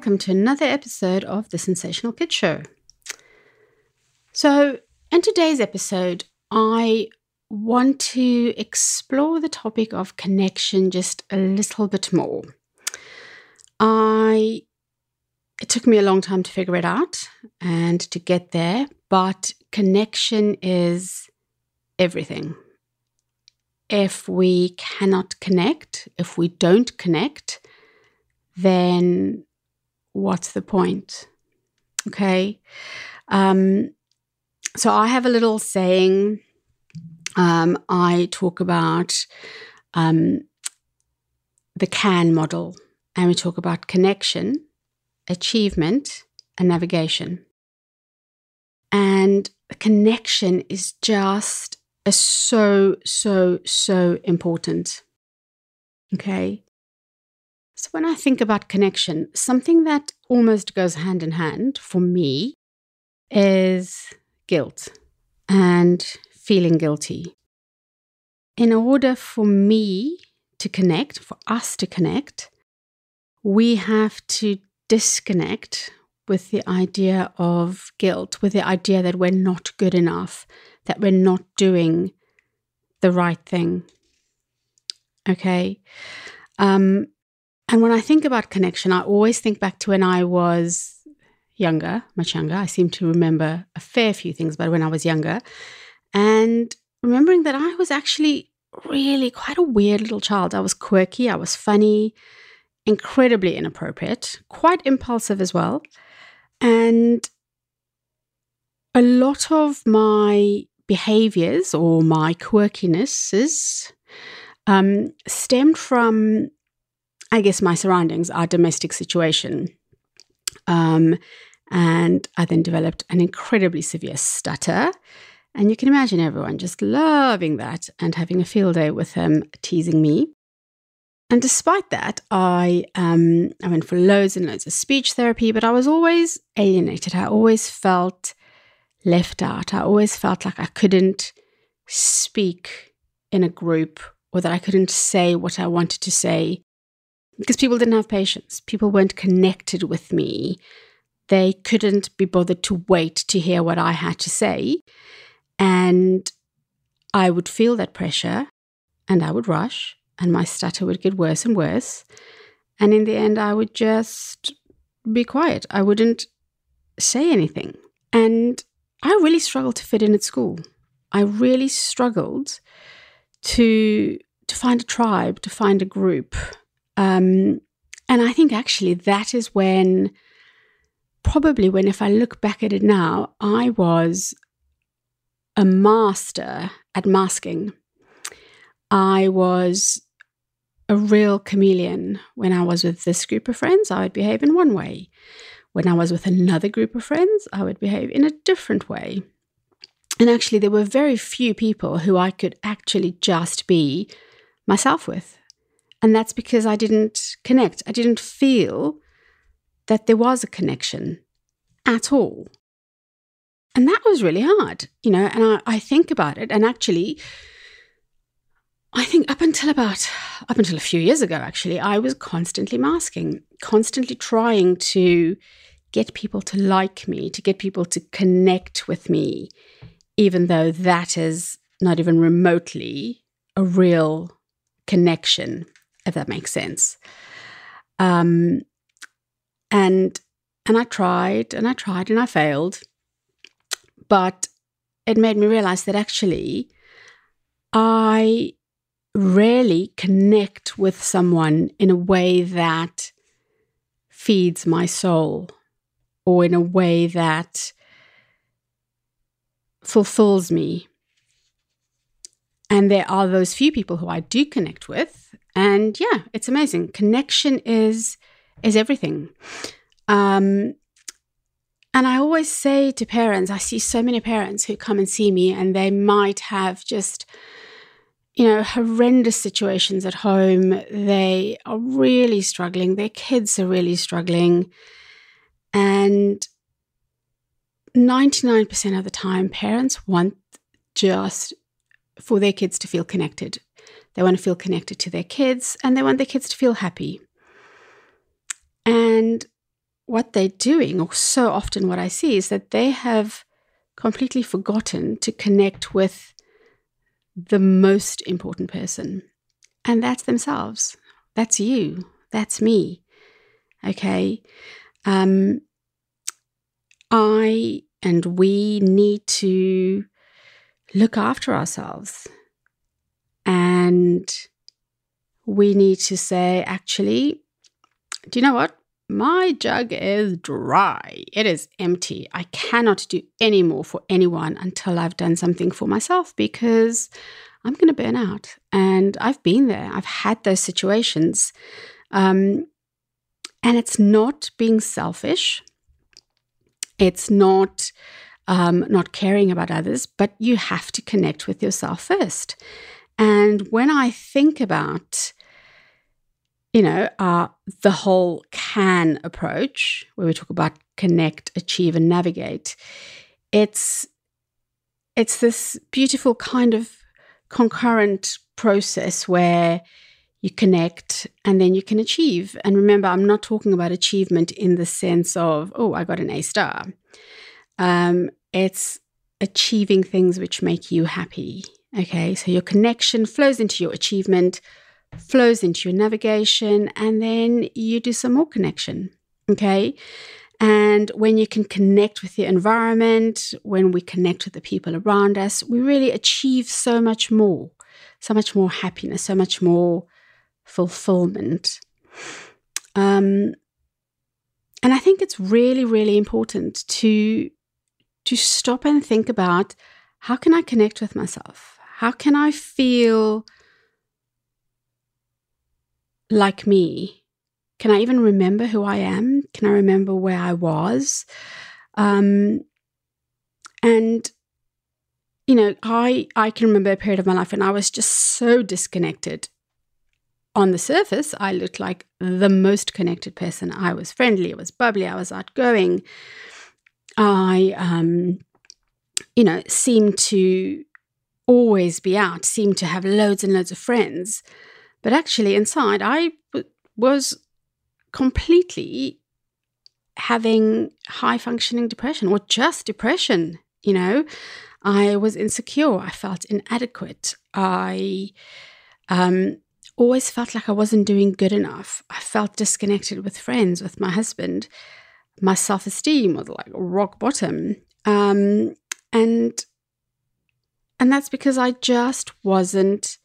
welcome to another episode of the Sensational Kid Show. So, in today's episode, I want to explore the topic of connection just a little bit more. I it took me a long time to figure it out and to get there, but connection is everything. If we cannot connect, if we don't connect, then what's the point? Okay. Um, so I have a little saying. Um, I talk about um, the CAN model, and we talk about connection, achievement, and navigation. And connection is just so, so, so important. Okay. So, when I think about connection, something that almost goes hand in hand for me is guilt and feeling guilty. In order for me to connect, for us to connect, we have to disconnect with the idea of guilt, with the idea that we're not good enough, that we're not doing the right thing. Okay. Um, and when I think about connection, I always think back to when I was younger, much younger. I seem to remember a fair few things about when I was younger. And remembering that I was actually really quite a weird little child. I was quirky, I was funny, incredibly inappropriate, quite impulsive as well. And a lot of my behaviors or my quirkinesses um, stemmed from I guess my surroundings, our domestic situation. Um, and I then developed an incredibly severe stutter. And you can imagine everyone just loving that and having a field day with him teasing me. And despite that, I um, I went for loads and loads of speech therapy, but I was always alienated. I always felt left out. I always felt like I couldn't speak in a group or that I couldn't say what I wanted to say because people didn't have patience. People weren't connected with me. They couldn't be bothered to wait to hear what I had to say. And I would feel that pressure and I would rush, and my stutter would get worse and worse. And in the end, I would just be quiet. I wouldn't say anything. And I really struggled to fit in at school. I really struggled to to find a tribe, to find a group, um, and I think actually that is when, probably when, if I look back at it now, I was a master at masking. I was a real chameleon. When I was with this group of friends, I would behave in one way. When I was with another group of friends, I would behave in a different way. And actually, there were very few people who I could actually just be myself with. And that's because I didn't connect. I didn't feel that there was a connection at all. And that was really hard, you know. And I, I think about it, and actually, I think up until about up until a few years ago, actually, I was constantly masking, constantly trying to get people to like me, to get people to connect with me, even though that is not even remotely a real connection if that makes sense. Um, and and I tried and I tried and I failed, but it made me realize that actually I rarely connect with someone in a way that feeds my soul or in a way that fulfills me. And there are those few people who I do connect with and yeah, it's amazing. Connection is is everything. Um, and I always say to parents, I see so many parents who come and see me, and they might have just, you know, horrendous situations at home. They are really struggling. Their kids are really struggling. And 99% of the time, parents want just for their kids to feel connected they want to feel connected to their kids and they want their kids to feel happy. And what they're doing, or so often what I see, is that they have completely forgotten to connect with the most important person, and that's themselves. That's you. That's me. Okay. Um, I and we need to look after ourselves. And we need to say, actually, do you know what? My jug is dry. It is empty. I cannot do any more for anyone until I've done something for myself because I'm going to burn out. And I've been there, I've had those situations. Um, and it's not being selfish, it's not. Um, not caring about others, but you have to connect with yourself first. And when I think about you know, uh, the whole CAN approach, where we talk about connect, achieve, and navigate, it's it's this beautiful kind of concurrent process where you connect and then you can achieve. And remember, I'm not talking about achievement in the sense of, oh, I got an A star. Um, it's achieving things which make you happy. Okay, so your connection flows into your achievement flows into your navigation, and then you do some more connection. Okay. And when you can connect with the environment, when we connect with the people around us, we really achieve so much more, so much more happiness, so much more fulfillment. Um, and I think it's really, really important to to stop and think about how can I connect with myself? How can I feel like me? Can I even remember who I am? Can I remember where I was? Um, and you know, I I can remember a period of my life when I was just so disconnected. On the surface, I looked like the most connected person. I was friendly, I was bubbly, I was outgoing. I, um, you know, seemed to always be out, seemed to have loads and loads of friends. But actually, inside, I w- was completely having high functioning depression or just depression. You know, I was insecure. I felt inadequate. I um, always felt like I wasn't doing good enough. I felt disconnected with friends, with my husband. My self esteem was like rock bottom. Um, and and that's because I just wasn't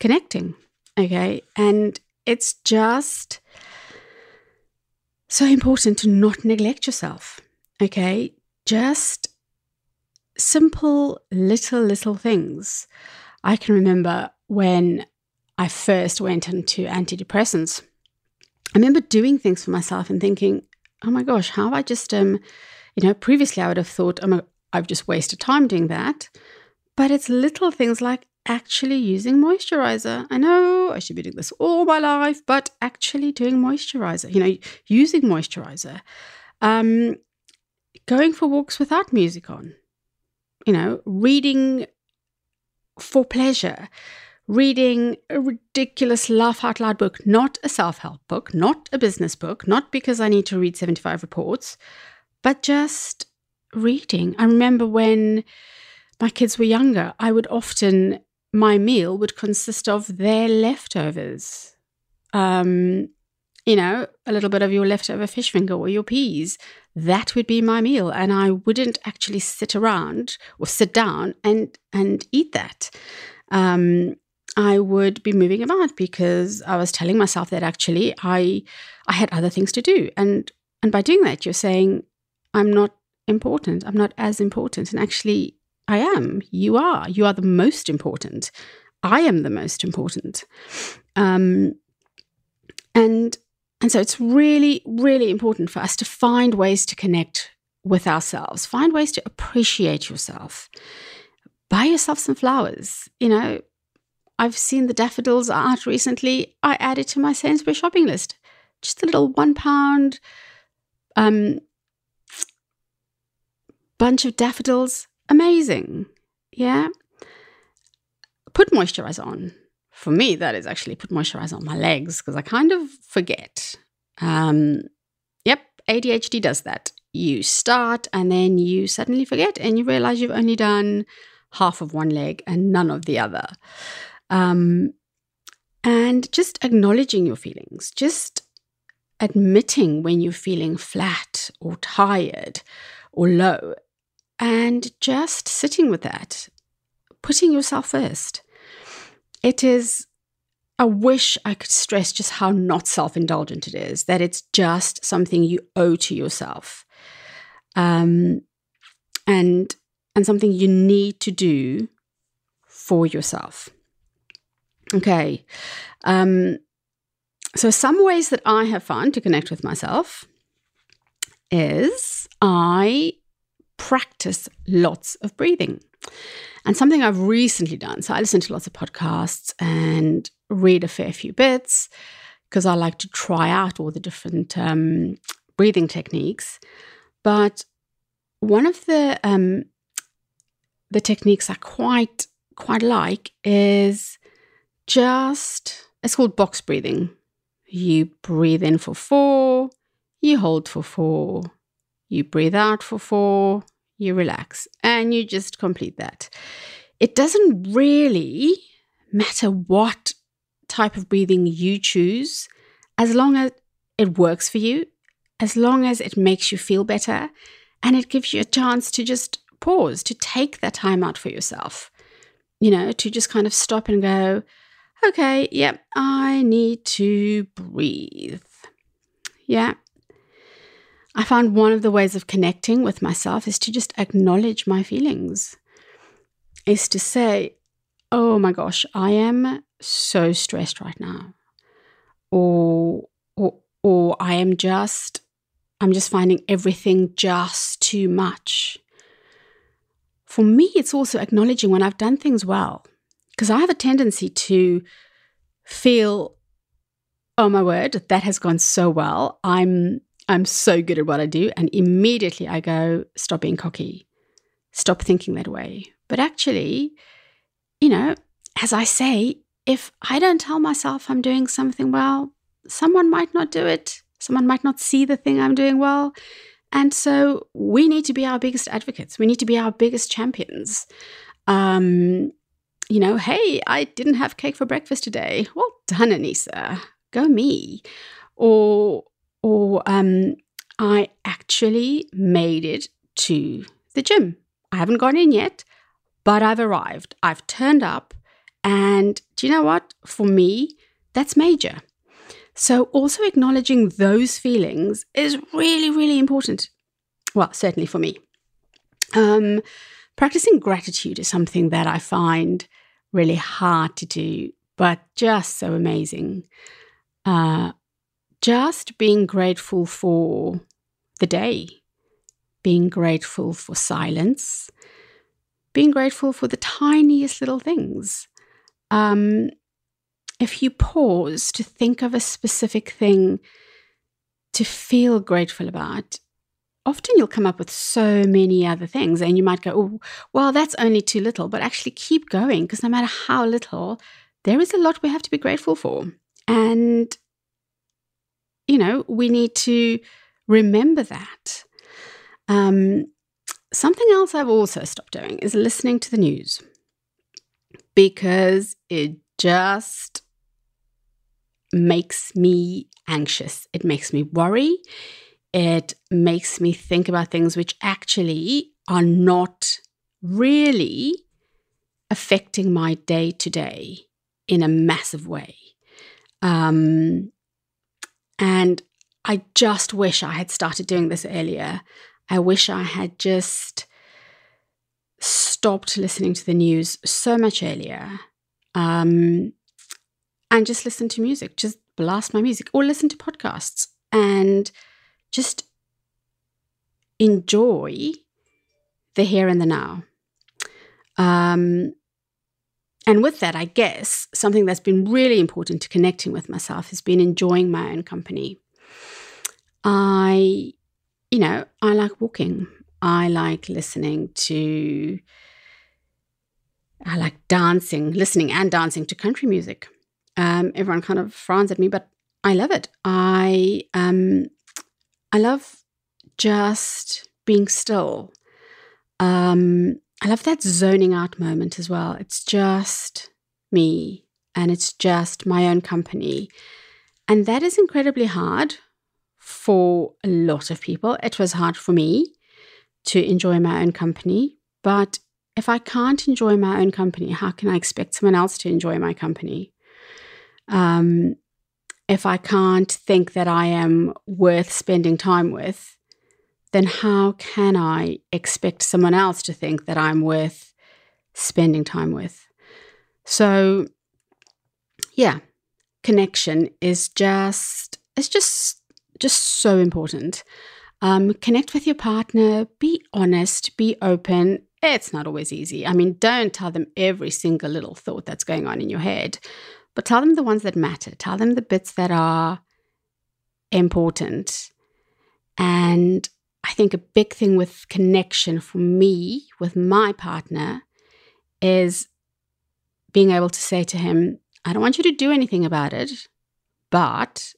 connecting. Okay. And it's just so important to not neglect yourself. Okay. Just simple little, little things. I can remember when I first went into antidepressants. I remember doing things for myself and thinking, oh my gosh, how have I just, um, you know, previously I would have thought, oh my, I've just wasted time doing that. But it's little things like actually using moisturizer. I know I should be doing this all my life, but actually doing moisturizer, you know, using moisturizer. Um, going for walks without music on, you know, reading for pleasure, reading a ridiculous laugh out loud book, not a self help book, not a business book, not because I need to read 75 reports, but just reading. I remember when my kids were younger, I would often my meal would consist of their leftovers. Um, you know, a little bit of your leftover fish finger or your peas. That would be my meal. And I wouldn't actually sit around or sit down and, and eat that. Um, I would be moving about because I was telling myself that actually I I had other things to do. And and by doing that, you're saying, I'm not important. I'm not as important. And actually, I am. You are. You are the most important. I am the most important. Um, and and so it's really, really important for us to find ways to connect with ourselves, find ways to appreciate yourself. Buy yourself some flowers. You know, I've seen the daffodils out recently. I added to my Sainsbury shopping list. Just a little one pound um, bunch of daffodils amazing. Yeah. Put moisturizer on. For me, that is actually put moisturizer on my legs because I kind of forget. Um, yep. ADHD does that. You start and then you suddenly forget and you realize you've only done half of one leg and none of the other. Um, and just acknowledging your feelings, just admitting when you're feeling flat or tired or low, and just sitting with that, putting yourself first. It is, I wish I could stress just how not self indulgent it is, that it's just something you owe to yourself. Um, and and something you need to do for yourself. Okay. Um, so, some ways that I have found to connect with myself is I practice lots of breathing. And something I've recently done. So, I listen to lots of podcasts and read a fair few bits because I like to try out all the different um, breathing techniques. But one of the um, the techniques I quite quite like is just it's called box breathing. You breathe in for four, you hold for four, you breathe out for four, you relax, and you just complete that. It doesn't really matter what type of breathing you choose, as long as it works for you, as long as it makes you feel better, and it gives you a chance to just pause, to take that time out for yourself, you know, to just kind of stop and go, okay, yep, I need to breathe. Yeah. I found one of the ways of connecting with myself is to just acknowledge my feelings, is to say, oh my gosh, I am so stressed right now. Or, or, or I am just, I'm just finding everything just too much for me, it's also acknowledging when I've done things well, because I have a tendency to feel, oh my word, that has gone so well. I'm I'm so good at what I do, and immediately I go, stop being cocky, stop thinking that way. But actually, you know, as I say, if I don't tell myself I'm doing something well, someone might not do it. Someone might not see the thing I'm doing well. And so we need to be our biggest advocates. We need to be our biggest champions. Um, you know, hey, I didn't have cake for breakfast today. Well done, Aniesa. Go me. Or, or um, I actually made it to the gym. I haven't gone in yet, but I've arrived. I've turned up. And do you know what? For me, that's major. So, also acknowledging those feelings is really, really important. Well, certainly for me. Um, practicing gratitude is something that I find really hard to do, but just so amazing. Uh, just being grateful for the day, being grateful for silence, being grateful for the tiniest little things. Um, if you pause to think of a specific thing to feel grateful about, often you'll come up with so many other things and you might go, oh, well, that's only too little, but actually keep going because no matter how little, there is a lot we have to be grateful for. And, you know, we need to remember that. Um, something else I've also stopped doing is listening to the news because it just makes me anxious. It makes me worry. It makes me think about things which actually are not really affecting my day to day in a massive way. Um, and I just wish I had started doing this earlier. I wish I had just stopped listening to the news so much earlier. Um, and just listen to music, just blast my music or listen to podcasts and just enjoy the here and the now. Um, and with that, I guess something that's been really important to connecting with myself has been enjoying my own company. I, you know, I like walking. I like listening to, I like dancing, listening and dancing to country music. Um, everyone kind of frowns at me, but I love it. I um, I love just being still. Um, I love that zoning out moment as well. It's just me and it's just my own company. And that is incredibly hard for a lot of people. It was hard for me to enjoy my own company. But if I can't enjoy my own company, how can I expect someone else to enjoy my company? Um, if I can't think that I am worth spending time with, then how can I expect someone else to think that I'm worth spending time with? So, yeah, connection is just it's just just so important. Um, connect with your partner, be honest, be open. It's not always easy. I mean, don't tell them every single little thought that's going on in your head, but tell them the ones that matter. Tell them the bits that are important. And I think a big thing with connection for me with my partner is being able to say to him, I don't want you to do anything about it, but,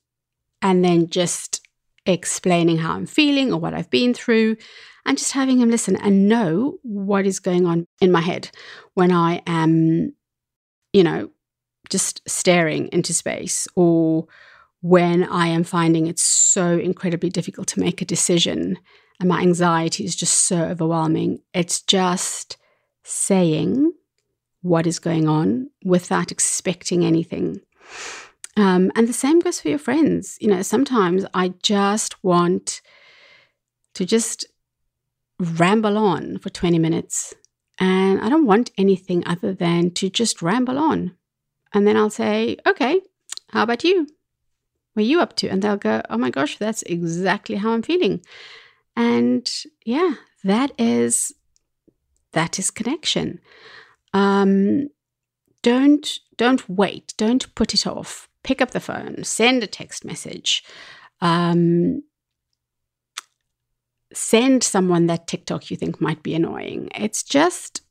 and then just explaining how I'm feeling or what I've been through, and just having him listen and know what is going on in my head when I am, you know, just staring into space or when I am finding it so incredibly difficult to make a decision and my anxiety is just so overwhelming. It's just saying what is going on without expecting anything. Um, and the same goes for your friends. You know, sometimes I just want to just ramble on for 20 minutes. And I don't want anything other than to just ramble on. And then I'll say, okay, how about you? Are you up to? And they'll go, oh my gosh, that's exactly how I'm feeling. And yeah, that is that is connection. Um, don't don't wait. Don't put it off. Pick up the phone. Send a text message. Um, send someone that TikTok you think might be annoying. It's just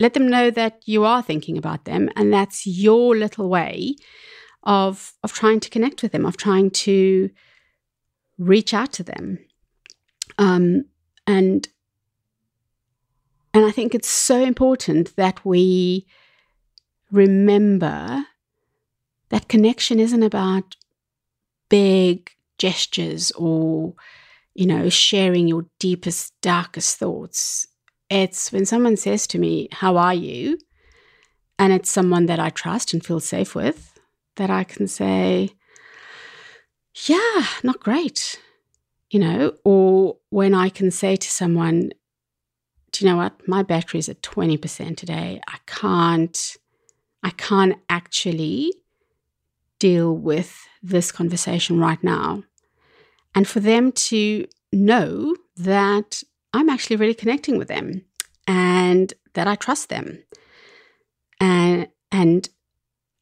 let them know that you are thinking about them, and that's your little way of of trying to connect with them, of trying to reach out to them. Um, and and I think it's so important that we remember that connection isn't about big gestures or you know sharing your deepest darkest thoughts it's when someone says to me how are you and it's someone that i trust and feel safe with that i can say yeah not great you know, or when I can say to someone, do you know what? My battery is at 20% today. I can't, I can't actually deal with this conversation right now. And for them to know that I'm actually really connecting with them and that I trust them. And and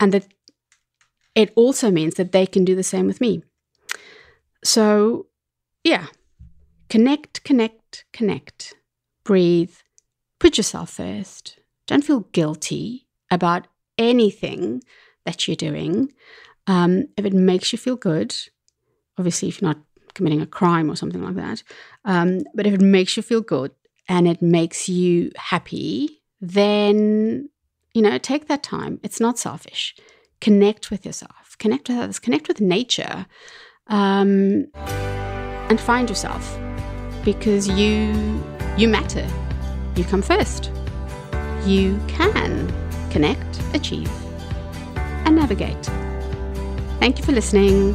and that it also means that they can do the same with me. So yeah, connect, connect, connect. Breathe. Put yourself first. Don't feel guilty about anything that you're doing. Um, if it makes you feel good, obviously, if you're not committing a crime or something like that, um, but if it makes you feel good and it makes you happy, then, you know, take that time. It's not selfish. Connect with yourself, connect with others, connect with nature. Um, and find yourself because you you matter. You come first. You can connect, achieve, and navigate. Thank you for listening.